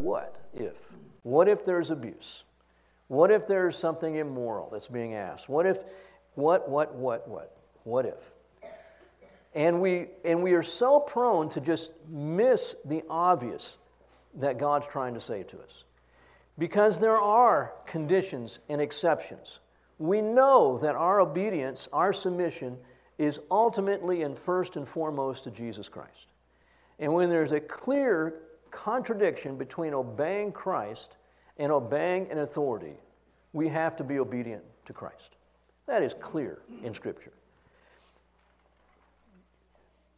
what if? What if there's abuse? What if there's something immoral that's being asked? What if, what, what, what, what? What if? And we, and we are so prone to just miss the obvious that God's trying to say to us. Because there are conditions and exceptions. We know that our obedience, our submission, is ultimately and first and foremost to Jesus Christ. And when there's a clear contradiction between obeying Christ and obeying an authority, we have to be obedient to Christ. That is clear in Scripture.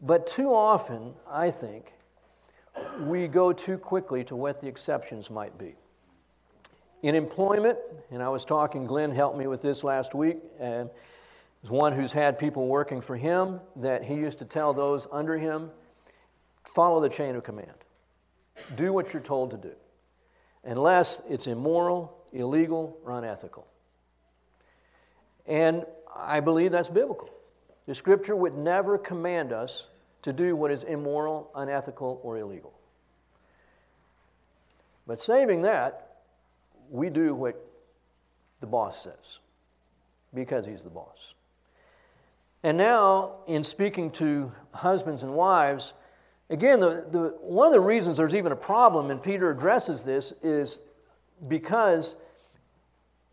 But too often, I think, we go too quickly to what the exceptions might be. In employment, and I was talking, Glenn helped me with this last week, and is one who's had people working for him that he used to tell those under him follow the chain of command. Do what you're told to do, unless it's immoral, illegal, or unethical. And I believe that's biblical. The scripture would never command us to do what is immoral, unethical, or illegal. But saving that, we do what the boss says because he's the boss. And now, in speaking to husbands and wives, again, the, the, one of the reasons there's even a problem, and Peter addresses this, is because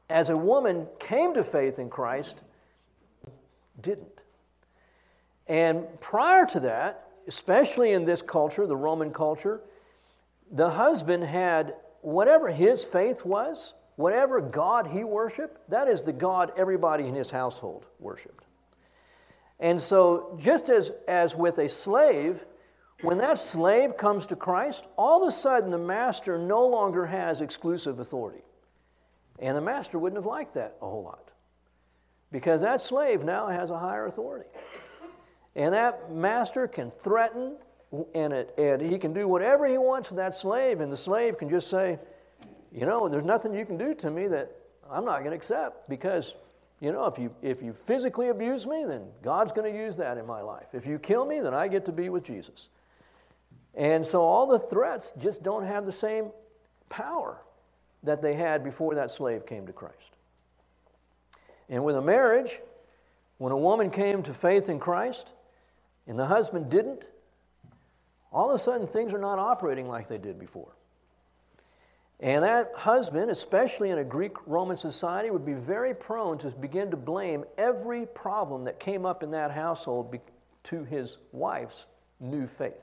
as a woman came to faith in Christ, didn't. And prior to that, especially in this culture, the Roman culture, the husband had whatever his faith was, whatever God he worshiped, that is the God everybody in his household worshiped. And so, just as, as with a slave, when that slave comes to Christ, all of a sudden the master no longer has exclusive authority. And the master wouldn't have liked that a whole lot because that slave now has a higher authority. And that master can threaten and, it, and he can do whatever he wants to that slave, and the slave can just say, You know, there's nothing you can do to me that I'm not going to accept because you know, if you, if you physically abuse me, then God's going to use that in my life. If you kill me, then I get to be with Jesus. And so all the threats just don't have the same power that they had before that slave came to Christ. And with a marriage, when a woman came to faith in Christ and the husband didn't, all of a sudden things are not operating like they did before. And that husband, especially in a Greek Roman society, would be very prone to begin to blame every problem that came up in that household to his wife's new faith.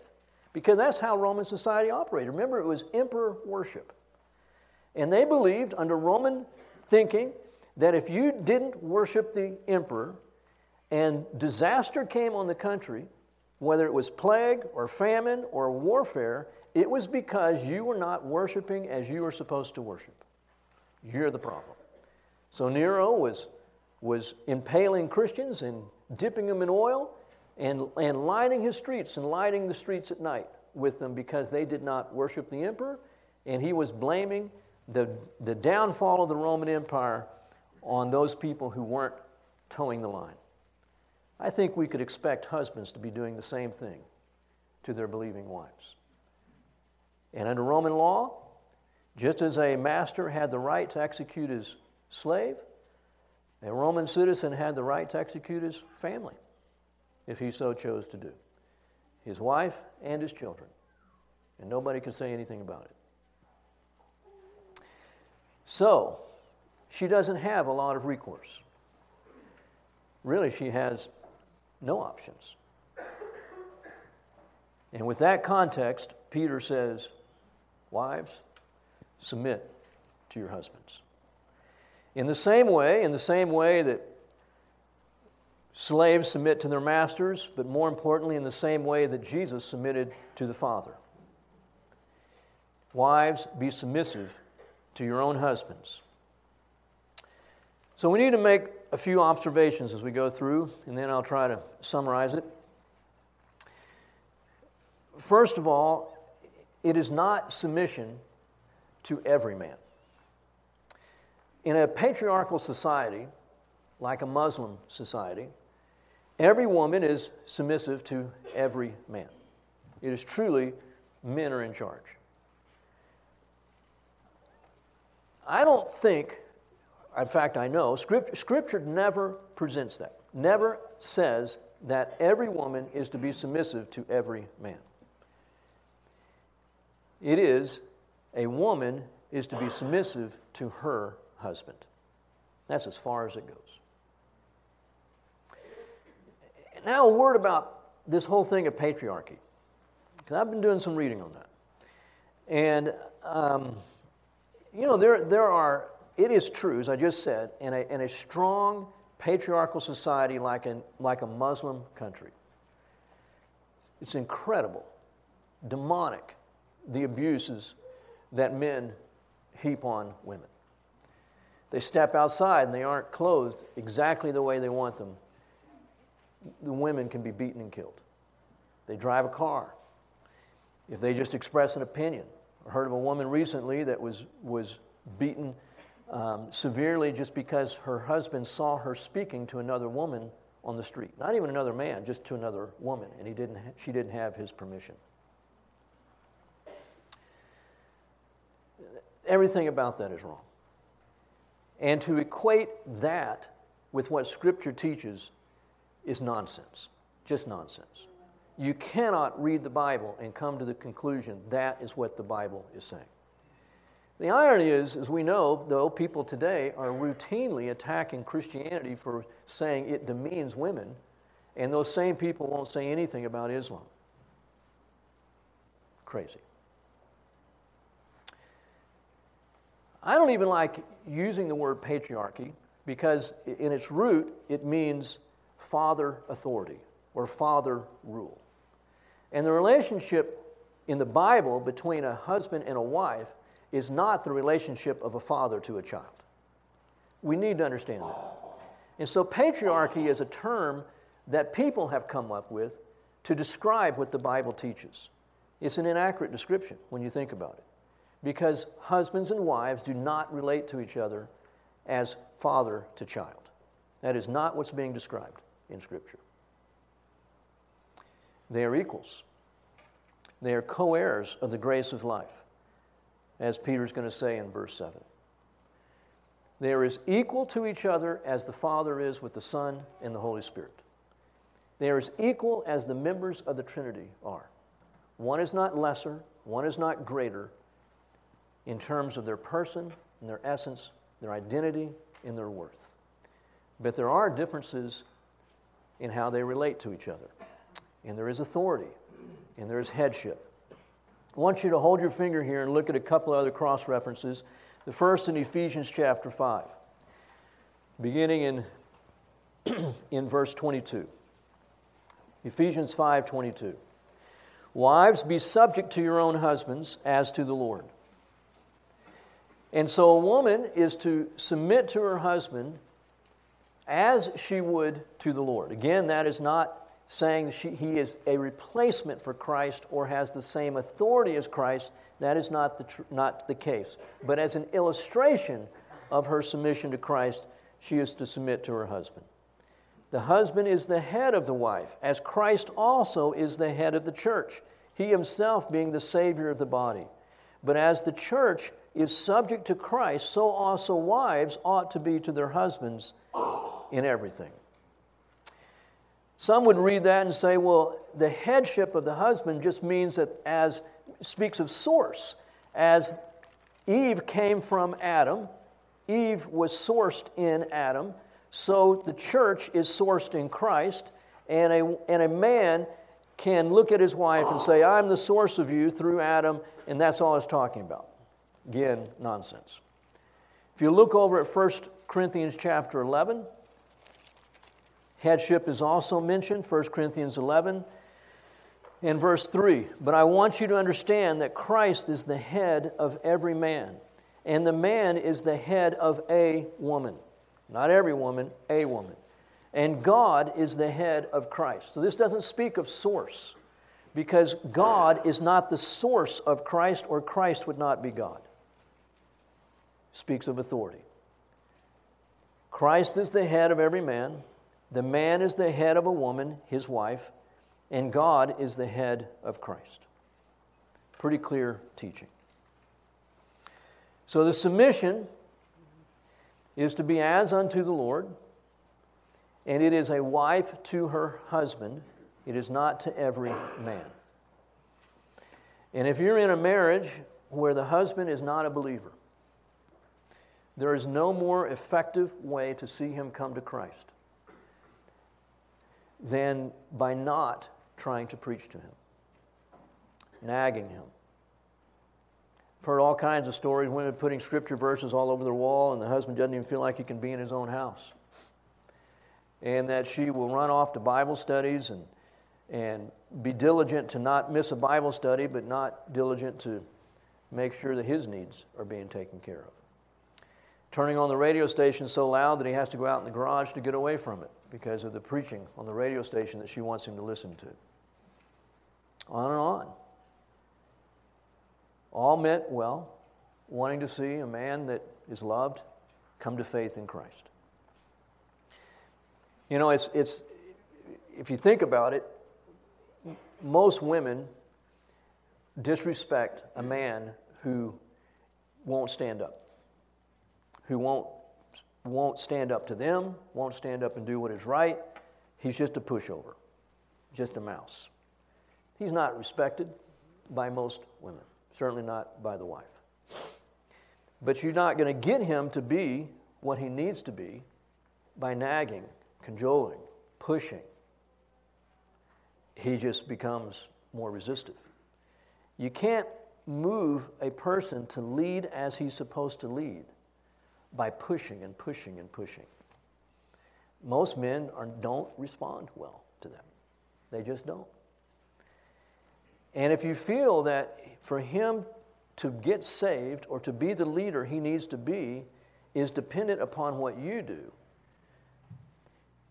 Because that's how Roman society operated. Remember, it was emperor worship. And they believed, under Roman thinking, that if you didn't worship the emperor and disaster came on the country, whether it was plague or famine or warfare, it was because you were not worshiping as you were supposed to worship. You're the problem. So Nero was, was impaling Christians and dipping them in oil and, and lining his streets and lighting the streets at night with them because they did not worship the emperor. And he was blaming the, the downfall of the Roman Empire on those people who weren't toeing the line. I think we could expect husbands to be doing the same thing to their believing wives. And under Roman law, just as a master had the right to execute his slave, a Roman citizen had the right to execute his family if he so chose to do his wife and his children. And nobody could say anything about it. So, she doesn't have a lot of recourse. Really, she has no options. And with that context, Peter says, Wives, submit to your husbands. In the same way, in the same way that slaves submit to their masters, but more importantly, in the same way that Jesus submitted to the Father. Wives, be submissive to your own husbands. So we need to make a few observations as we go through, and then I'll try to summarize it. First of all, it is not submission to every man. In a patriarchal society, like a Muslim society, every woman is submissive to every man. It is truly men are in charge. I don't think, in fact, I know, scripture, scripture never presents that, never says that every woman is to be submissive to every man. It is a woman is to be submissive to her husband. That's as far as it goes. Now, a word about this whole thing of patriarchy, because I've been doing some reading on that. And, um, you know, there, there are, it is true, as I just said, in a, in a strong patriarchal society like, in, like a Muslim country, it's incredible, demonic, the abuses that men heap on women. They step outside and they aren't clothed exactly the way they want them. The women can be beaten and killed. They drive a car. If they just express an opinion, I heard of a woman recently that was, was beaten um, severely just because her husband saw her speaking to another woman on the street. Not even another man, just to another woman, and he didn't ha- she didn't have his permission. Everything about that is wrong. And to equate that with what Scripture teaches is nonsense, just nonsense. You cannot read the Bible and come to the conclusion that is what the Bible is saying. The irony is, as we know, though, people today are routinely attacking Christianity for saying it demeans women, and those same people won't say anything about Islam. Crazy. I don't even like using the word patriarchy because, in its root, it means father authority or father rule. And the relationship in the Bible between a husband and a wife is not the relationship of a father to a child. We need to understand that. And so, patriarchy is a term that people have come up with to describe what the Bible teaches. It's an inaccurate description when you think about it because husbands and wives do not relate to each other as father to child. That is not what's being described in Scripture. They are equals, they are co heirs of the grace of life, as Peter's going to say in verse 7. They are as equal to each other as the Father is with the Son and the Holy Spirit. They are as equal as the members of the Trinity are. One is not lesser, one is not greater, in terms of their person and their essence, their identity, and their worth. But there are differences in how they relate to each other. And there is authority, and there is headship. I want you to hold your finger here and look at a couple other cross references. The first in Ephesians chapter 5, beginning in, in verse 22. Ephesians 5 22. Wives, be subject to your own husbands as to the Lord. And so a woman is to submit to her husband as she would to the Lord. Again, that is not saying she, he is a replacement for Christ or has the same authority as Christ. That is not the, tr- not the case. But as an illustration of her submission to Christ, she is to submit to her husband. The husband is the head of the wife, as Christ also is the head of the church, he himself being the Savior of the body. But as the church is subject to Christ, so also wives ought to be to their husbands in everything. Some would read that and say, well, the headship of the husband just means that as speaks of source. As Eve came from Adam, Eve was sourced in Adam, so the church is sourced in Christ, and a, and a man can look at his wife and say, I'm the source of you through Adam, and that's all it's talking about. Again, nonsense. If you look over at 1 Corinthians chapter 11, headship is also mentioned, 1 Corinthians 11 and verse 3. But I want you to understand that Christ is the head of every man, and the man is the head of a woman. Not every woman, a woman. And God is the head of Christ. So this doesn't speak of source, because God is not the source of Christ, or Christ would not be God speaks of authority. Christ is the head of every man, the man is the head of a woman, his wife, and God is the head of Christ. Pretty clear teaching. So the submission is to be as unto the Lord, and it is a wife to her husband. It is not to every man. And if you're in a marriage where the husband is not a believer, there is no more effective way to see him come to Christ than by not trying to preach to him, nagging him. I've heard all kinds of stories, women putting scripture verses all over the wall, and the husband doesn't even feel like he can be in his own house. And that she will run off to Bible studies and, and be diligent to not miss a Bible study, but not diligent to make sure that his needs are being taken care of turning on the radio station so loud that he has to go out in the garage to get away from it because of the preaching on the radio station that she wants him to listen to. On and on. All meant well, wanting to see a man that is loved come to faith in Christ. You know, it's, it's if you think about it, most women disrespect a man who won't stand up who won't, won't stand up to them, won't stand up and do what is right. He's just a pushover, just a mouse. He's not respected by most women, certainly not by the wife. But you're not going to get him to be what he needs to be by nagging, cajoling, pushing. He just becomes more resistive. You can't move a person to lead as he's supposed to lead by pushing and pushing and pushing. Most men are, don't respond well to them, they just don't. And if you feel that for him to get saved or to be the leader he needs to be is dependent upon what you do,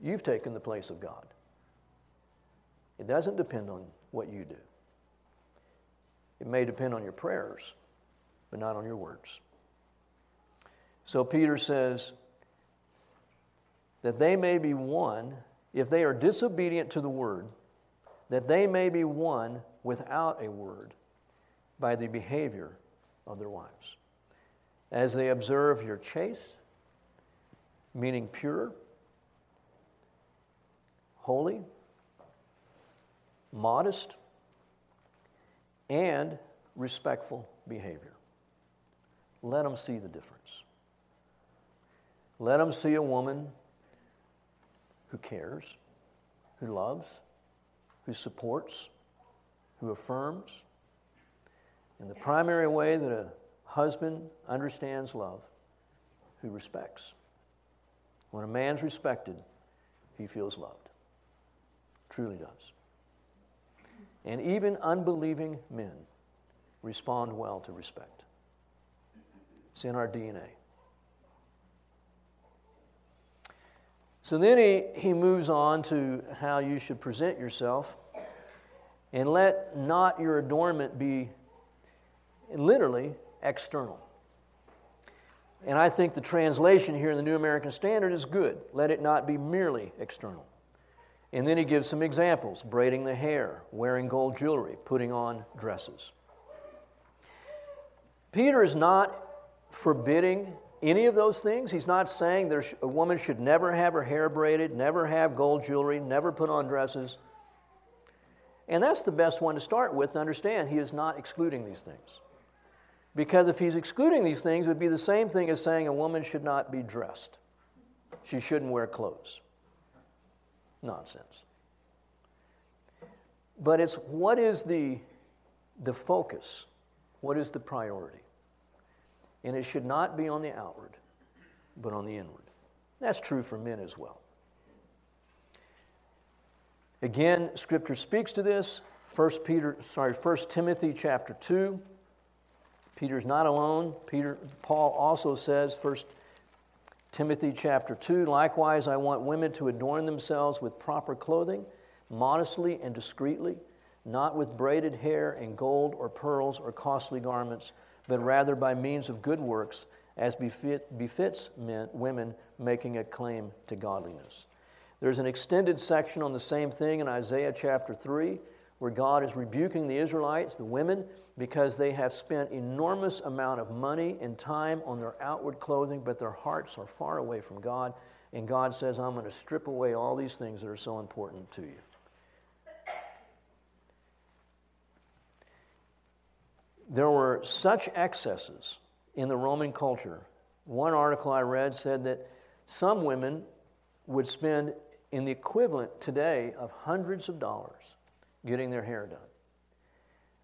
you've taken the place of God. It doesn't depend on what you do. It may depend on your prayers, but not on your words. So Peter says that they may be one, if they are disobedient to the word, that they may be one without a word by the behavior of their wives. As they observe your chaste, meaning pure, holy, modest, and respectful behavior. Let them see the difference. Let them see a woman who cares, who loves, who supports, who affirms. And the primary way that a husband understands love, who respects. When a man's respected, he feels loved. Truly does. And even unbelieving men respond well to respect. It's in our DNA. So then he, he moves on to how you should present yourself. And let not your adornment be literally external. And I think the translation here in the New American Standard is good. Let it not be merely external. And then he gives some examples braiding the hair, wearing gold jewelry, putting on dresses. Peter is not forbidding any of those things. He's not saying there's, a woman should never have her hair braided, never have gold jewelry, never put on dresses. And that's the best one to start with to understand he is not excluding these things. Because if he's excluding these things, it would be the same thing as saying a woman should not be dressed. She shouldn't wear clothes. Nonsense. But it's what is the, the focus? What is the priority? And it should not be on the outward, but on the inward. That's true for men as well. Again, Scripture speaks to this. First Peter, sorry, First Timothy chapter two. Peter's not alone. Peter, Paul also says, First Timothy chapter two. Likewise, I want women to adorn themselves with proper clothing, modestly and discreetly, not with braided hair and gold or pearls or costly garments but rather by means of good works, as befit, befits men, women making a claim to godliness. There's an extended section on the same thing in Isaiah chapter 3, where God is rebuking the Israelites, the women, because they have spent enormous amount of money and time on their outward clothing, but their hearts are far away from God. And God says, I'm going to strip away all these things that are so important to you. There were such excesses in the Roman culture. One article I read said that some women would spend in the equivalent today of hundreds of dollars getting their hair done.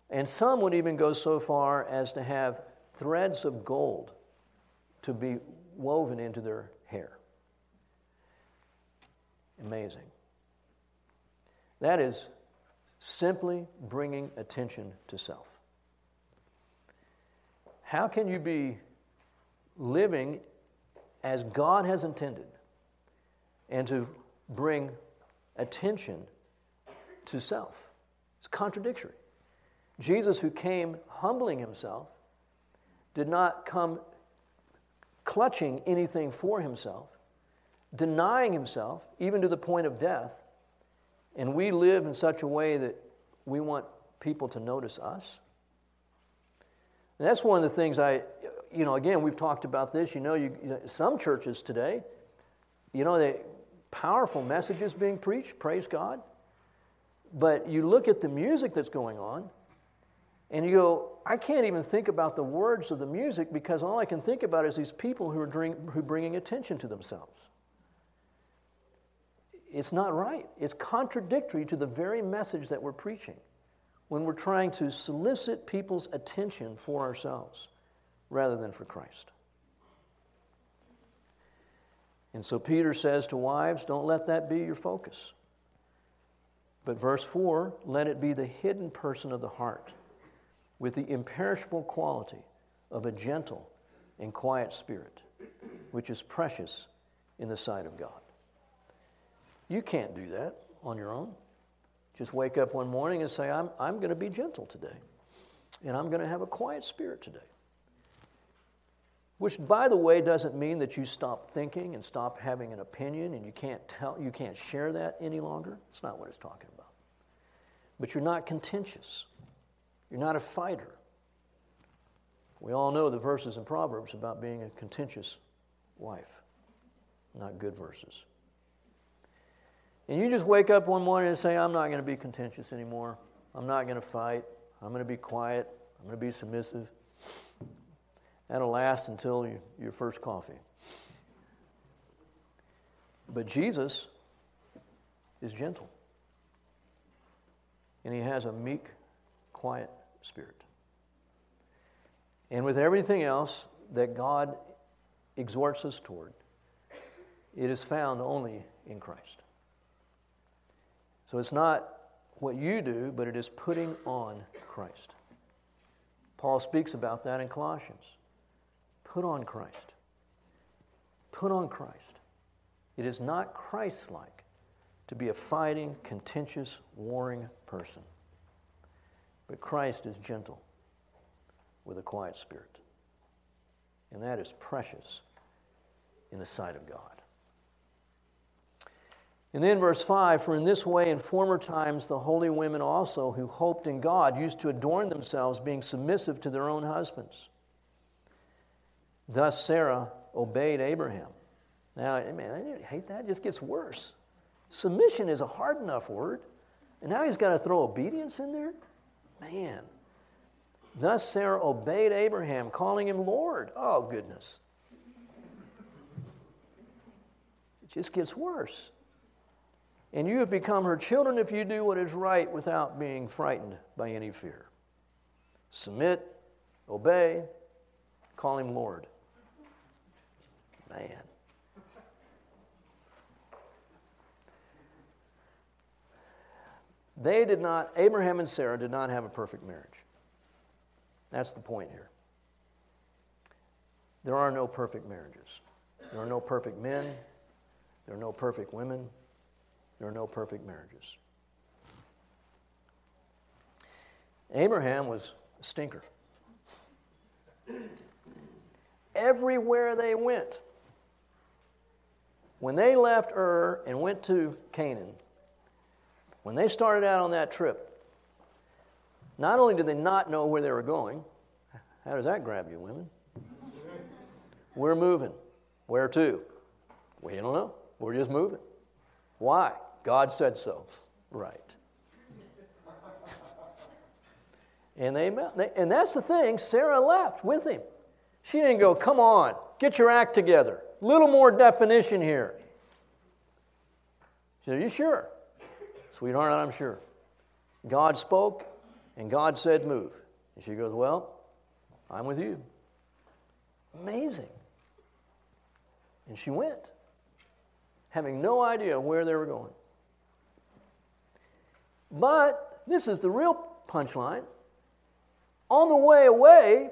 And some would even go so far as to have threads of gold to be woven into their hair. Amazing. That is simply bringing attention to self. How can you be living as God has intended and to bring attention to self? It's contradictory. Jesus, who came humbling himself, did not come clutching anything for himself, denying himself, even to the point of death. And we live in such a way that we want people to notice us. And that's one of the things I, you know, again, we've talked about this. You know, you, you know, some churches today, you know, they powerful messages being preached, praise God. But you look at the music that's going on, and you go, I can't even think about the words of the music because all I can think about is these people who are drink, who are bringing attention to themselves. It's not right. It's contradictory to the very message that we're preaching when we're trying to solicit people's attention for ourselves rather than for Christ. And so Peter says to wives, don't let that be your focus. But verse 4 let it be the hidden person of the heart with the imperishable quality of a gentle and quiet spirit, which is precious in the sight of God. You can't do that on your own. Just wake up one morning and say, I'm, I'm going to be gentle today, and I'm going to have a quiet spirit today. Which, by the way, doesn't mean that you stop thinking and stop having an opinion and you can't tell, you can't share that any longer. It's not what it's talking about. But you're not contentious. You're not a fighter. We all know the verses in Proverbs about being a contentious wife. Not good verses. And you just wake up one morning and say, I'm not going to be contentious anymore. I'm not going to fight. I'm going to be quiet. I'm going to be submissive. That'll last until you, your first coffee. But Jesus is gentle. And he has a meek, quiet spirit. And with everything else that God exhorts us toward, it is found only in Christ. So it's not what you do, but it is putting on Christ. Paul speaks about that in Colossians. Put on Christ. Put on Christ. It is not Christ like to be a fighting, contentious, warring person. But Christ is gentle with a quiet spirit. And that is precious in the sight of God. And then verse 5 For in this way, in former times, the holy women also who hoped in God used to adorn themselves, being submissive to their own husbands. Thus Sarah obeyed Abraham. Now, man, I hate that. It just gets worse. Submission is a hard enough word, and now he's got to throw obedience in there? Man. Thus Sarah obeyed Abraham, calling him Lord. Oh, goodness. It just gets worse. And you have become her children if you do what is right without being frightened by any fear. Submit, obey, call him Lord. Man. They did not, Abraham and Sarah did not have a perfect marriage. That's the point here. There are no perfect marriages. There are no perfect men. There are no perfect women. There are no perfect marriages. Abraham was a stinker. Everywhere they went, when they left Ur and went to Canaan, when they started out on that trip, Not only did they not know where they were going, how does that grab you, women? We're moving. Where to? We don't know. We're just moving. Why? God said so. Right. And they, and that's the thing. Sarah left with him. She didn't go, "Come on, get your act together. A little more definition here." She said, "Are you sure, sweetheart? I'm sure." God spoke, and God said, "Move." And she goes, "Well, I'm with you." Amazing. And she went, having no idea where they were going. But this is the real punchline. On the way away,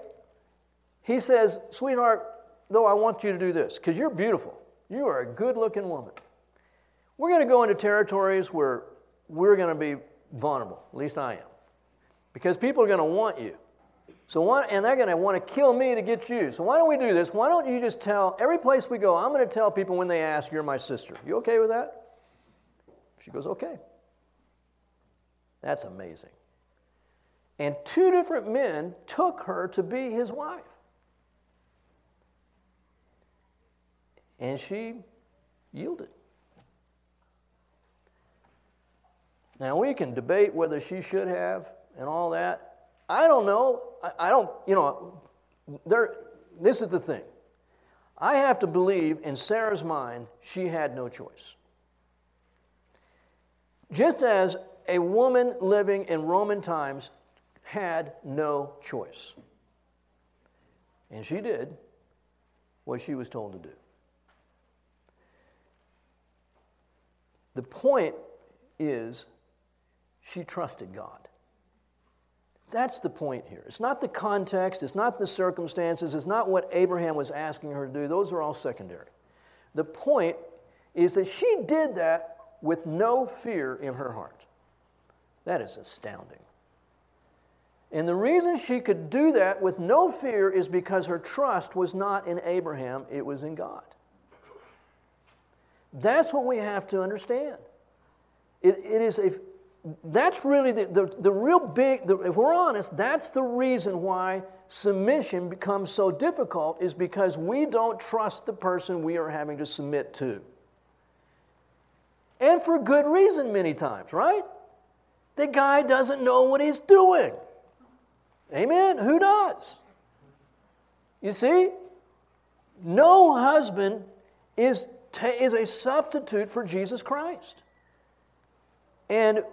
he says, Sweetheart, though I want you to do this, because you're beautiful. You are a good looking woman. We're going to go into territories where we're going to be vulnerable. At least I am. Because people are going to want you. So why, and they're going to want to kill me to get you. So why don't we do this? Why don't you just tell every place we go? I'm going to tell people when they ask, "You're my sister." You okay with that? She goes, "Okay." That's amazing. And two different men took her to be his wife. And she yielded. Now, we can debate whether she should have and all that. I don't know. I, I don't, you know, there, this is the thing. I have to believe in Sarah's mind, she had no choice. Just as a woman living in Roman times had no choice. And she did what she was told to do. The point is, she trusted God. That's the point here. It's not the context, it's not the circumstances, it's not what Abraham was asking her to do. Those are all secondary. The point is that she did that with no fear in her heart. That is astounding. And the reason she could do that with no fear is because her trust was not in Abraham, it was in God. That's what we have to understand. It, it is a that's really the, the, the real big, the, if we're honest, that's the reason why submission becomes so difficult, is because we don't trust the person we are having to submit to. And for good reason, many times, right? The guy doesn't know what he's doing. Amen? Who does? You see? No husband is, is a substitute for Jesus Christ. And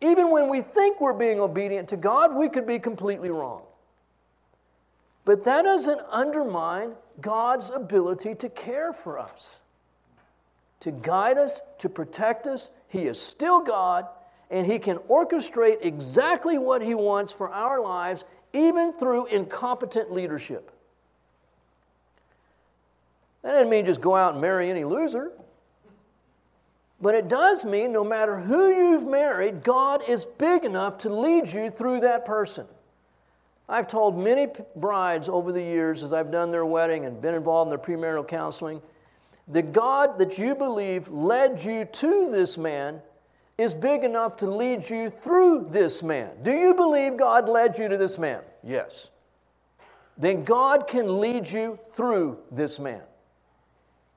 even when we think we're being obedient to God, we could be completely wrong. But that doesn't undermine God's ability to care for us, to guide us, to protect us. He is still God, and He can orchestrate exactly what He wants for our lives, even through incompetent leadership. That doesn't mean just go out and marry any loser. But it does mean no matter who you've married, God is big enough to lead you through that person. I've told many brides over the years as I've done their wedding and been involved in their premarital counseling, the God that you believe led you to this man is big enough to lead you through this man. Do you believe God led you to this man? Yes. Then God can lead you through this man,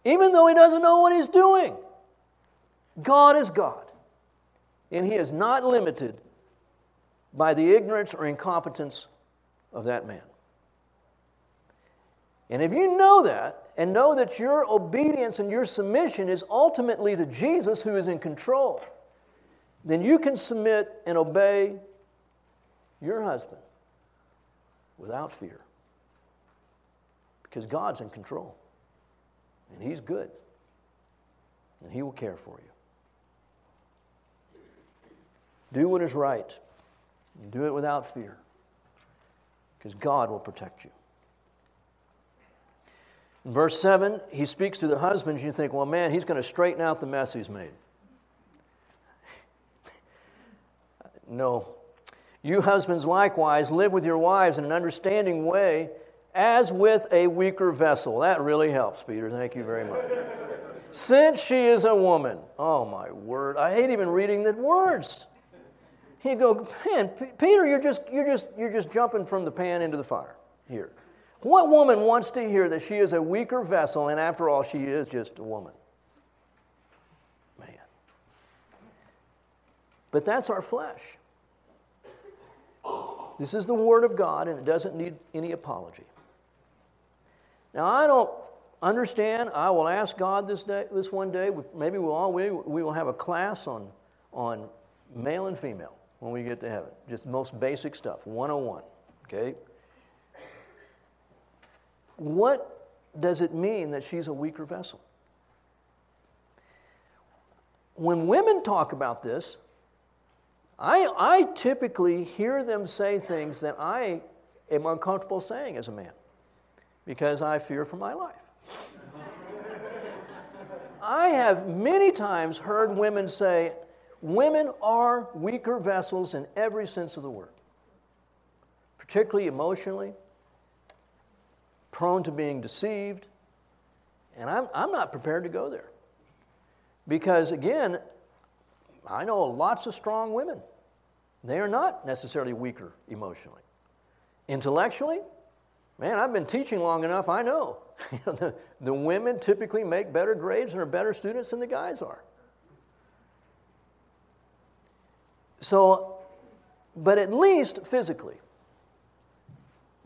even though he doesn't know what he's doing. God is God, and He is not limited by the ignorance or incompetence of that man. And if you know that, and know that your obedience and your submission is ultimately to Jesus who is in control, then you can submit and obey your husband without fear. Because God's in control, and He's good, and He will care for you. Do what is right. Do it without fear. Because God will protect you. In verse 7, he speaks to the husbands. You think, well, man, he's going to straighten out the mess he's made. No. You husbands likewise live with your wives in an understanding way as with a weaker vessel. That really helps, Peter. Thank you very much. Since she is a woman. Oh, my word. I hate even reading the words. You go, man, P- Peter, you're just, you're, just, you're just jumping from the pan into the fire here. What woman wants to hear that she is a weaker vessel and after all, she is just a woman? Man. But that's our flesh. This is the Word of God and it doesn't need any apology. Now, I don't understand. I will ask God this, day, this one day. Maybe we'll all, we, we will have a class on, on male and female when we get to heaven. Just most basic stuff, 101. Okay? What does it mean that she's a weaker vessel? When women talk about this, I, I typically hear them say things that I am uncomfortable saying as a man because I fear for my life. I have many times heard women say, Women are weaker vessels in every sense of the word, particularly emotionally, prone to being deceived. And I'm, I'm not prepared to go there. Because, again, I know lots of strong women. They are not necessarily weaker emotionally. Intellectually, man, I've been teaching long enough, I know. the, the women typically make better grades and are better students than the guys are. So, but at least physically,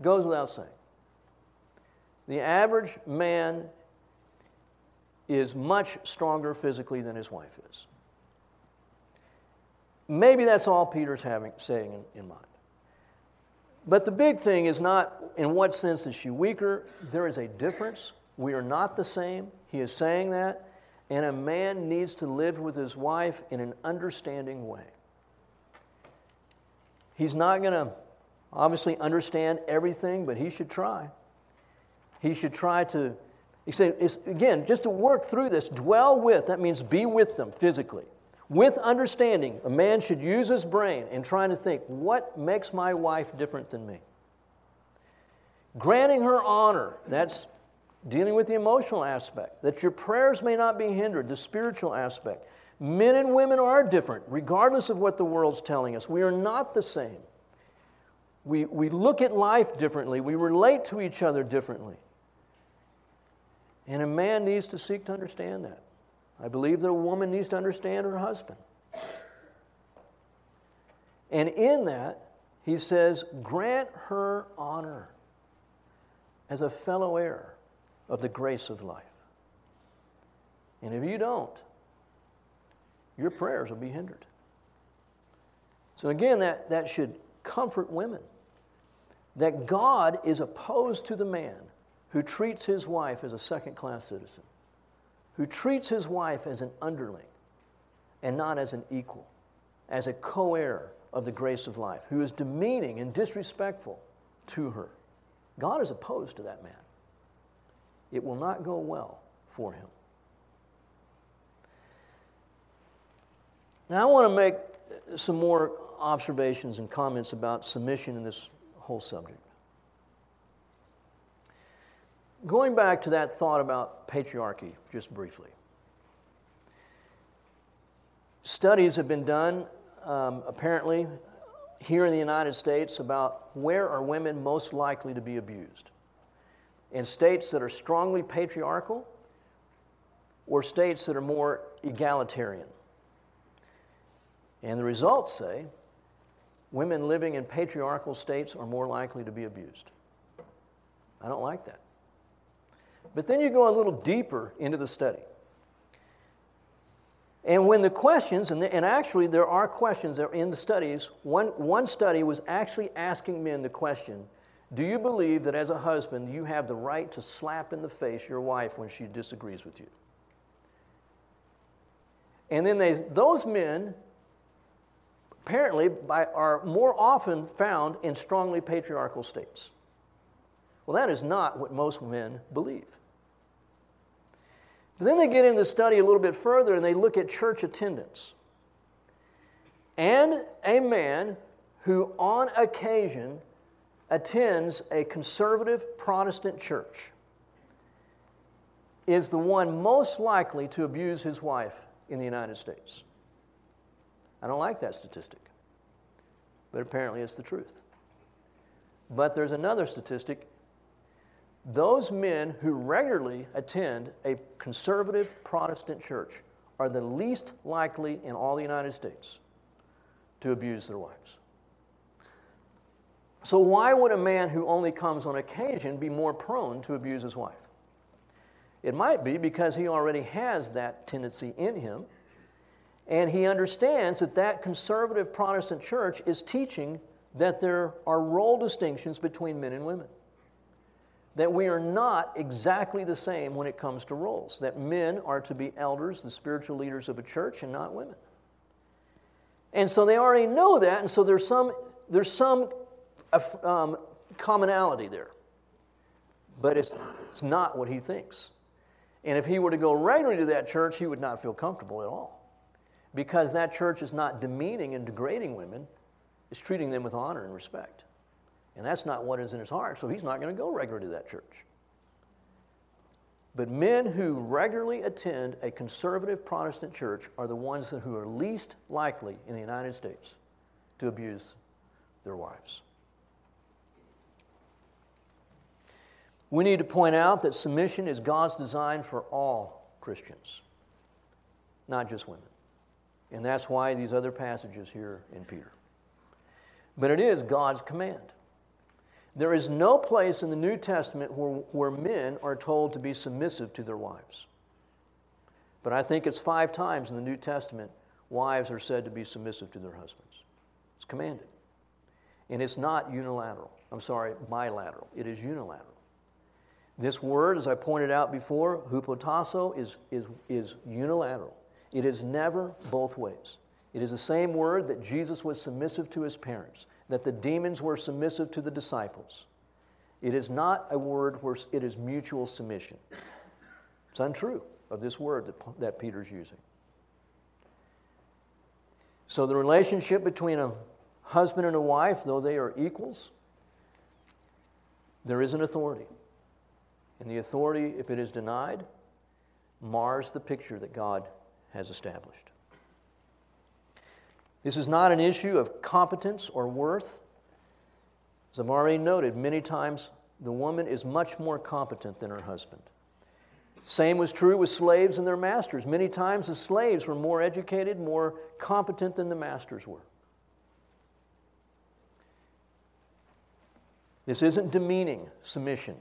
goes without saying. The average man is much stronger physically than his wife is. Maybe that's all Peter's having, saying in, in mind. But the big thing is not in what sense is she weaker. There is a difference. We are not the same. He is saying that. And a man needs to live with his wife in an understanding way. He's not going to obviously understand everything, but he should try. He should try to, he said, again, just to work through this, dwell with, that means be with them physically. With understanding, a man should use his brain in trying to think, what makes my wife different than me? Granting her honor, that's dealing with the emotional aspect, that your prayers may not be hindered, the spiritual aspect. Men and women are different, regardless of what the world's telling us. We are not the same. We, we look at life differently, we relate to each other differently. And a man needs to seek to understand that. I believe that a woman needs to understand her husband. And in that, he says, grant her honor as a fellow heir of the grace of life. And if you don't, your prayers will be hindered. So, again, that, that should comfort women that God is opposed to the man who treats his wife as a second class citizen who treats his wife as an underling and not as an equal, as a co heir of the grace of life, who is demeaning and disrespectful to her. God is opposed to that man. It will not go well for him. Now, I want to make some more observations and comments about submission in this whole subject. Going back to that thought about patriarchy, just briefly. Studies have been done, um, apparently, here in the United States about where are women most likely to be abused. In states that are strongly patriarchal or states that are more egalitarian. And the results say women living in patriarchal states are more likely to be abused. I don't like that. But then you go a little deeper into the study. And when the questions, and, the, and actually there are questions that are in the studies, one, one study was actually asking men the question Do you believe that as a husband you have the right to slap in the face your wife when she disagrees with you? And then they, those men apparently by, are more often found in strongly patriarchal states. Well, that is not what most men believe. But then they get into the study a little bit further and they look at church attendance. And a man who, on occasion, attends a conservative Protestant church is the one most likely to abuse his wife in the United States. I don't like that statistic. but apparently it's the truth. But there's another statistic. Those men who regularly attend a conservative Protestant church are the least likely in all the United States to abuse their wives. So, why would a man who only comes on occasion be more prone to abuse his wife? It might be because he already has that tendency in him, and he understands that that conservative Protestant church is teaching that there are role distinctions between men and women. That we are not exactly the same when it comes to roles, that men are to be elders, the spiritual leaders of a church, and not women. And so they already know that, and so there's some, there's some um, commonality there. But it's, it's not what he thinks. And if he were to go regularly to that church, he would not feel comfortable at all. Because that church is not demeaning and degrading women, it's treating them with honor and respect. And that's not what is in his heart, so he's not going to go regularly to that church. But men who regularly attend a conservative Protestant church are the ones who are least likely in the United States to abuse their wives. We need to point out that submission is God's design for all Christians, not just women. And that's why these other passages here in Peter. But it is God's command. There is no place in the New Testament where, where men are told to be submissive to their wives. But I think it's five times in the New Testament wives are said to be submissive to their husbands. It's commanded. And it's not unilateral. I'm sorry, bilateral. It is unilateral. This word, as I pointed out before, hupotasso, is, is, is unilateral. It is never both ways. It is the same word that Jesus was submissive to his parents, that the demons were submissive to the disciples. It is not a word where it is mutual submission. It's untrue of this word that, that Peter's using. So, the relationship between a husband and a wife, though they are equals, there is an authority. And the authority, if it is denied, mars the picture that God has established. This is not an issue of competence or worth. As I've already noted, many times the woman is much more competent than her husband. Same was true with slaves and their masters. Many times the slaves were more educated, more competent than the masters were. This isn't demeaning submission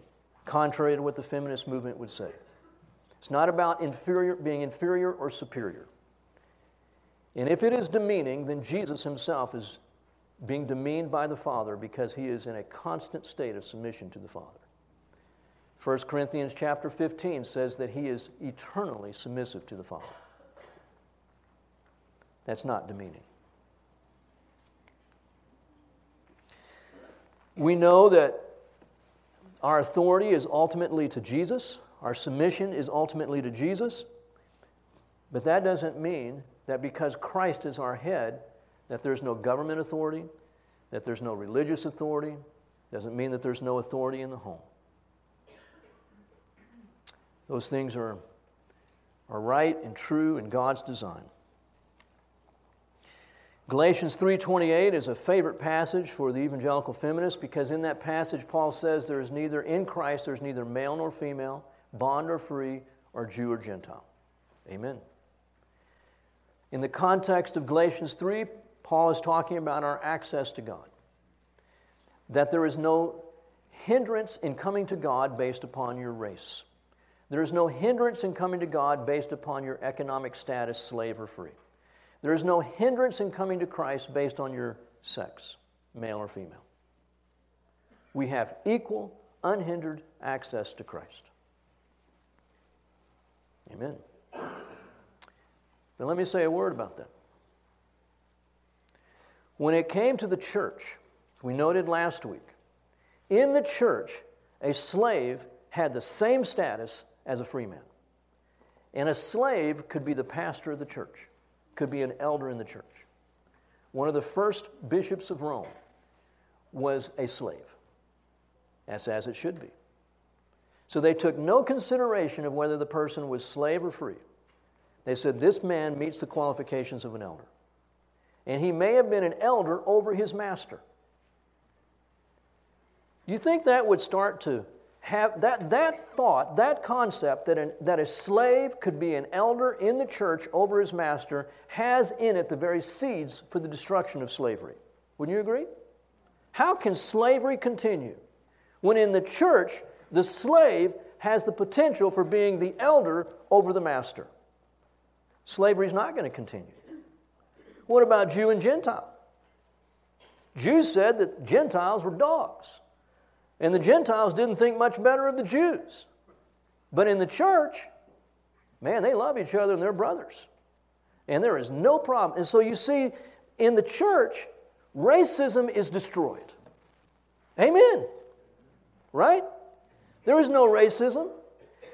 contrary to what the feminist movement would say. It's not about inferior, being inferior or superior. And if it is demeaning, then Jesus himself is being demeaned by the Father because he is in a constant state of submission to the Father. 1 Corinthians chapter 15 says that he is eternally submissive to the Father. That's not demeaning. We know that our authority is ultimately to Jesus, our submission is ultimately to Jesus. But that doesn't mean that because Christ is our head, that there's no government authority, that there's no religious authority, doesn't mean that there's no authority in the home. Those things are, are right and true in God's design. Galatians 3:28 is a favorite passage for the evangelical feminist because in that passage Paul says there is neither in Christ there's neither male nor female, bond or free, or Jew or Gentile. Amen. In the context of Galatians 3, Paul is talking about our access to God. That there is no hindrance in coming to God based upon your race. There is no hindrance in coming to God based upon your economic status, slave or free. There is no hindrance in coming to Christ based on your sex, male or female. We have equal, unhindered access to Christ. Amen. Let me say a word about that. When it came to the church, we noted last week, in the church, a slave had the same status as a free man. And a slave could be the pastor of the church could be an elder in the church. One of the first bishops of Rome was a slave. That's as it should be. So they took no consideration of whether the person was slave or free. They said, This man meets the qualifications of an elder. and he may have been an elder over his master. You think that would start to have that, that thought, that concept that, an, that a slave could be an elder in the church over his master has in it the very seeds for the destruction of slavery. Wouldn't you agree? How can slavery continue when in the church the slave has the potential for being the elder over the master? Slavery is not going to continue. What about Jew and Gentile? Jews said that Gentiles were dogs. And the Gentiles didn't think much better of the Jews. But in the church, man, they love each other and they're brothers. And there is no problem. And so you see, in the church, racism is destroyed. Amen. Right? There is no racism.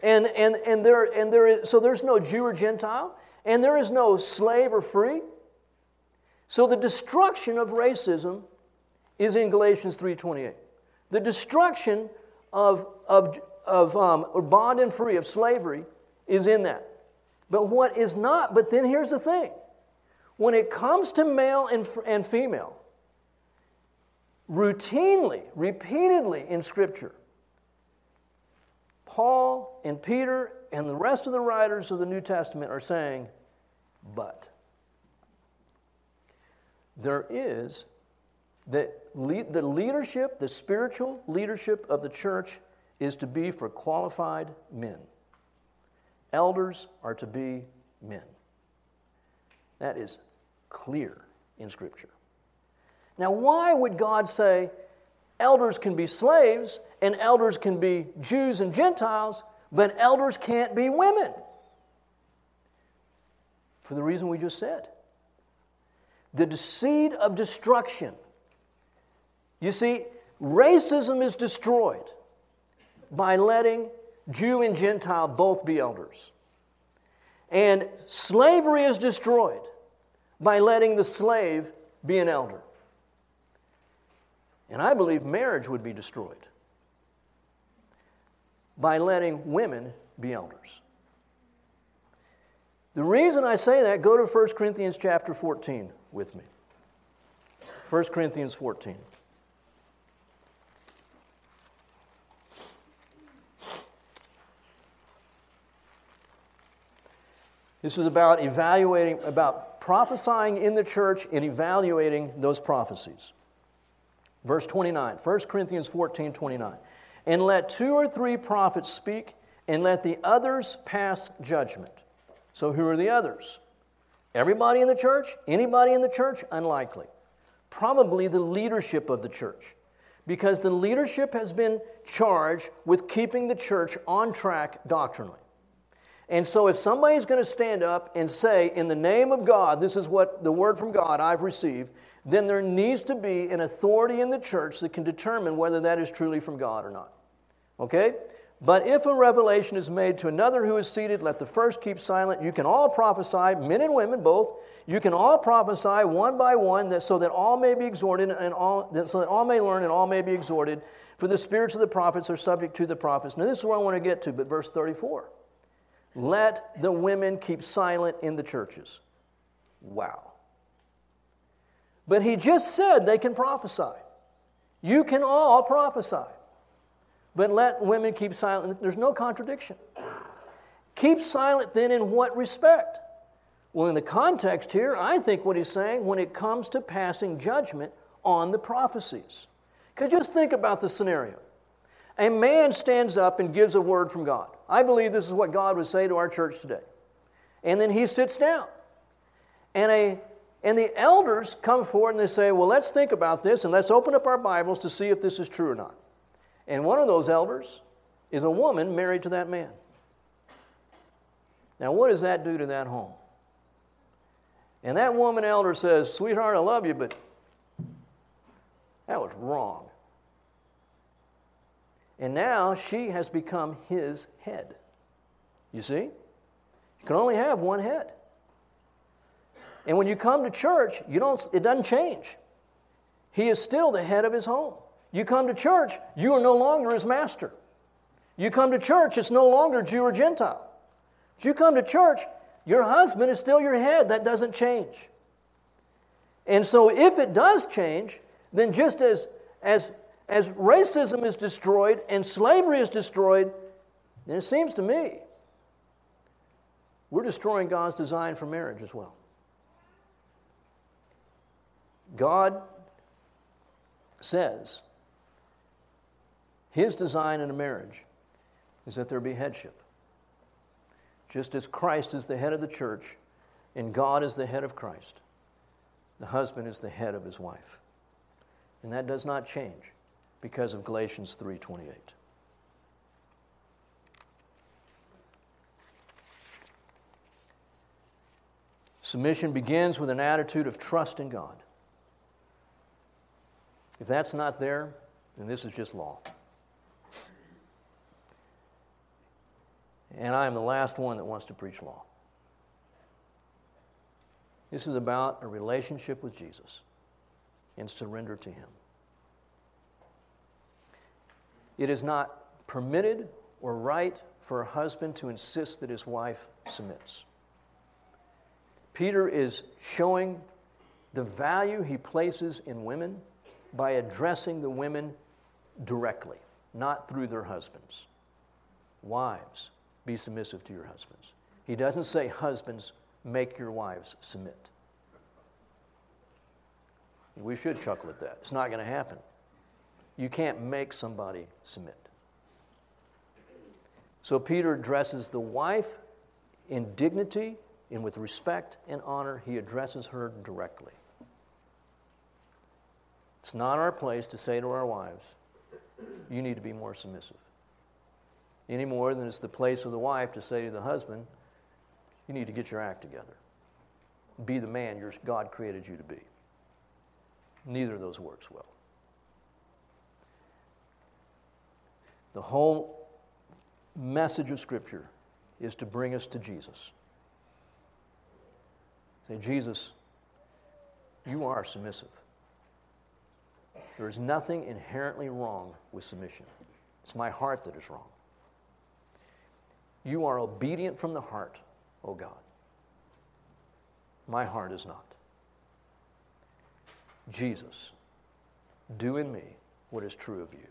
And, and, and, there, and there is, so there's no Jew or Gentile. And there is no slave or free. So the destruction of racism is in Galatians 3.28. The destruction of, of, of um, bond and free, of slavery, is in that. But what is not, but then here's the thing when it comes to male and, and female, routinely, repeatedly in Scripture, Paul and Peter and the rest of the writers of the New Testament are saying, but. There is the, the leadership, the spiritual leadership of the church is to be for qualified men. Elders are to be men. That is clear in Scripture. Now, why would God say elders can be slaves and elders can be Jews and Gentiles, but elders can't be women? For the reason we just said the seed of destruction you see, racism is destroyed by letting Jew and Gentile both be elders. And slavery is destroyed by letting the slave be an elder. And I believe marriage would be destroyed by letting women be elders. The reason I say that, go to 1 Corinthians chapter 14 with me. 1 Corinthians 14. This is about evaluating, about prophesying in the church and evaluating those prophecies. Verse 29, 1 Corinthians 14 29. And let two or three prophets speak, and let the others pass judgment. So, who are the others? Everybody in the church? Anybody in the church? Unlikely. Probably the leadership of the church. Because the leadership has been charged with keeping the church on track doctrinally. And so, if somebody's going to stand up and say, in the name of God, this is what the word from God I've received, then there needs to be an authority in the church that can determine whether that is truly from God or not. Okay? But if a revelation is made to another who is seated, let the first keep silent. You can all prophesy, men and women both. You can all prophesy one by one, that, so that all may be exhorted and all, so that all may learn and all may be exhorted. For the spirits of the prophets are subject to the prophets. Now, this is where I want to get to, but verse 34. Let the women keep silent in the churches. Wow. But he just said they can prophesy. You can all prophesy. But let women keep silent. There's no contradiction. Keep silent then in what respect? Well, in the context here, I think what he's saying when it comes to passing judgment on the prophecies. Because just think about the scenario. A man stands up and gives a word from God. I believe this is what God would say to our church today. And then he sits down. And, a, and the elders come forward and they say, Well, let's think about this and let's open up our Bibles to see if this is true or not. And one of those elders is a woman married to that man. Now, what does that do to that home? And that woman elder says, Sweetheart, I love you, but that was wrong. And now she has become his head. You see? You can only have one head. And when you come to church, you don't, it doesn't change. He is still the head of his home. You come to church, you are no longer his master. You come to church, it's no longer Jew or Gentile. But you come to church, your husband is still your head. That doesn't change. And so, if it does change, then just as, as, as racism is destroyed and slavery is destroyed, then it seems to me we're destroying God's design for marriage as well. God says his design in a marriage is that there be headship. Just as Christ is the head of the church and God is the head of Christ, the husband is the head of his wife. And that does not change because of Galatians 3:28. Submission begins with an attitude of trust in God. If that's not there, then this is just law. And I am the last one that wants to preach law. This is about a relationship with Jesus and surrender to Him. It is not permitted or right for a husband to insist that his wife submits. Peter is showing the value he places in women by addressing the women directly, not through their husbands. Wives, be submissive to your husbands. He doesn't say, Husbands, make your wives submit. We should chuckle at that. It's not going to happen. You can't make somebody submit. So Peter addresses the wife in dignity and with respect and honor. He addresses her directly. It's not our place to say to our wives, you need to be more submissive. Any more than it's the place of the wife to say to the husband, you need to get your act together. Be the man your God created you to be. Neither of those works well. The whole message of Scripture is to bring us to Jesus. Say, Jesus, you are submissive. There is nothing inherently wrong with submission. It's my heart that is wrong. You are obedient from the heart, O God. My heart is not. Jesus, do in me what is true of you.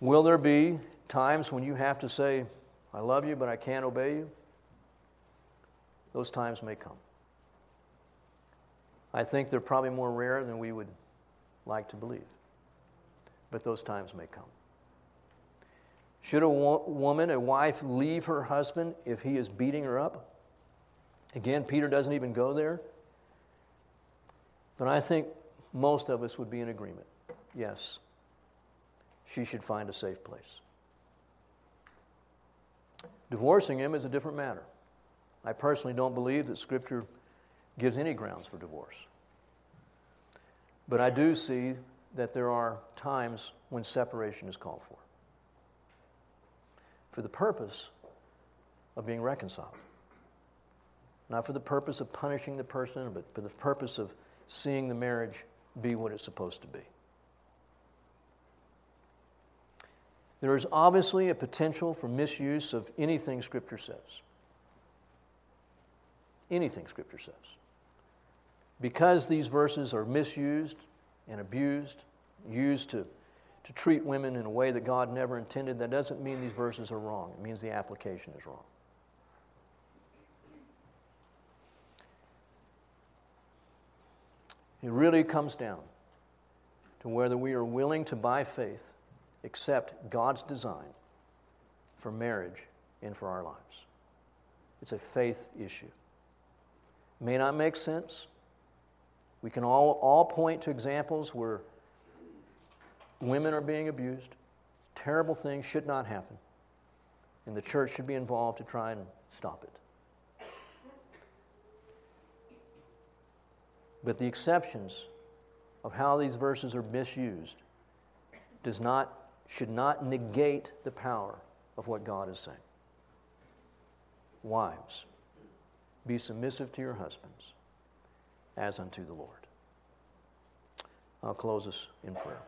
Will there be times when you have to say, I love you, but I can't obey you? Those times may come. I think they're probably more rare than we would like to believe. But those times may come. Should a wo- woman, a wife, leave her husband if he is beating her up? Again, Peter doesn't even go there. But I think most of us would be in agreement. Yes, she should find a safe place. Divorcing him is a different matter. I personally don't believe that Scripture gives any grounds for divorce. But I do see that there are times when separation is called for for the purpose of being reconciled. Not for the purpose of punishing the person, but for the purpose of seeing the marriage be what it's supposed to be. There is obviously a potential for misuse of anything Scripture says. Anything Scripture says. Because these verses are misused and abused, used to, to treat women in a way that God never intended, that doesn't mean these verses are wrong. It means the application is wrong. It really comes down to whether we are willing to, by faith, accept God's design for marriage and for our lives. It's a faith issue. May not make sense. We can all, all point to examples where women are being abused. Terrible things should not happen. And the church should be involved to try and stop it. But the exceptions of how these verses are misused does not, should not negate the power of what God is saying. Wives, be submissive to your husbands as unto the Lord. I'll close us in prayer.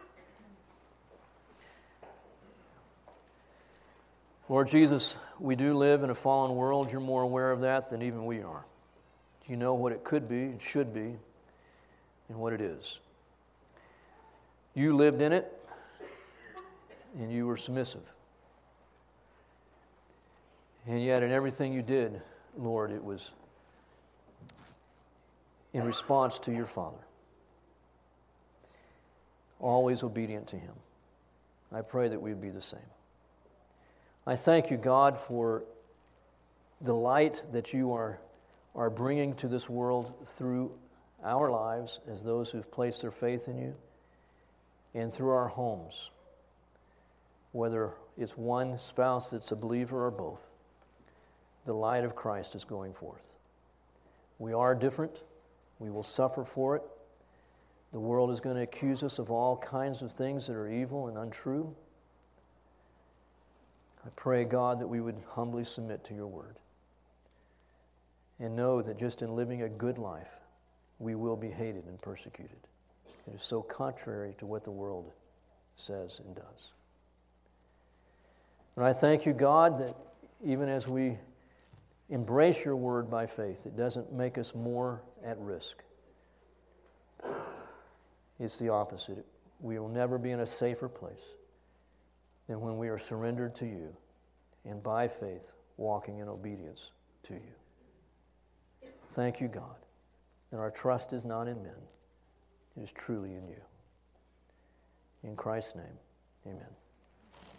Lord Jesus, we do live in a fallen world. You're more aware of that than even we are. You know what it could be, it should be, and what it is. You lived in it, and you were submissive. And yet, in everything you did, Lord, it was in response to your Father. Always obedient to Him. I pray that we would be the same. I thank you, God, for the light that you are, are bringing to this world through our lives as those who've placed their faith in you and through our homes, whether it's one spouse that's a believer or both. The light of Christ is going forth. We are different. We will suffer for it. The world is going to accuse us of all kinds of things that are evil and untrue. I pray, God, that we would humbly submit to your word and know that just in living a good life, we will be hated and persecuted. It is so contrary to what the world says and does. And I thank you, God, that even as we embrace your word by faith, it doesn't make us more at risk. It's the opposite. We will never be in a safer place than when we are surrendered to you and by faith walking in obedience to you. Thank you, God, that our trust is not in men, it is truly in you. In Christ's name, amen.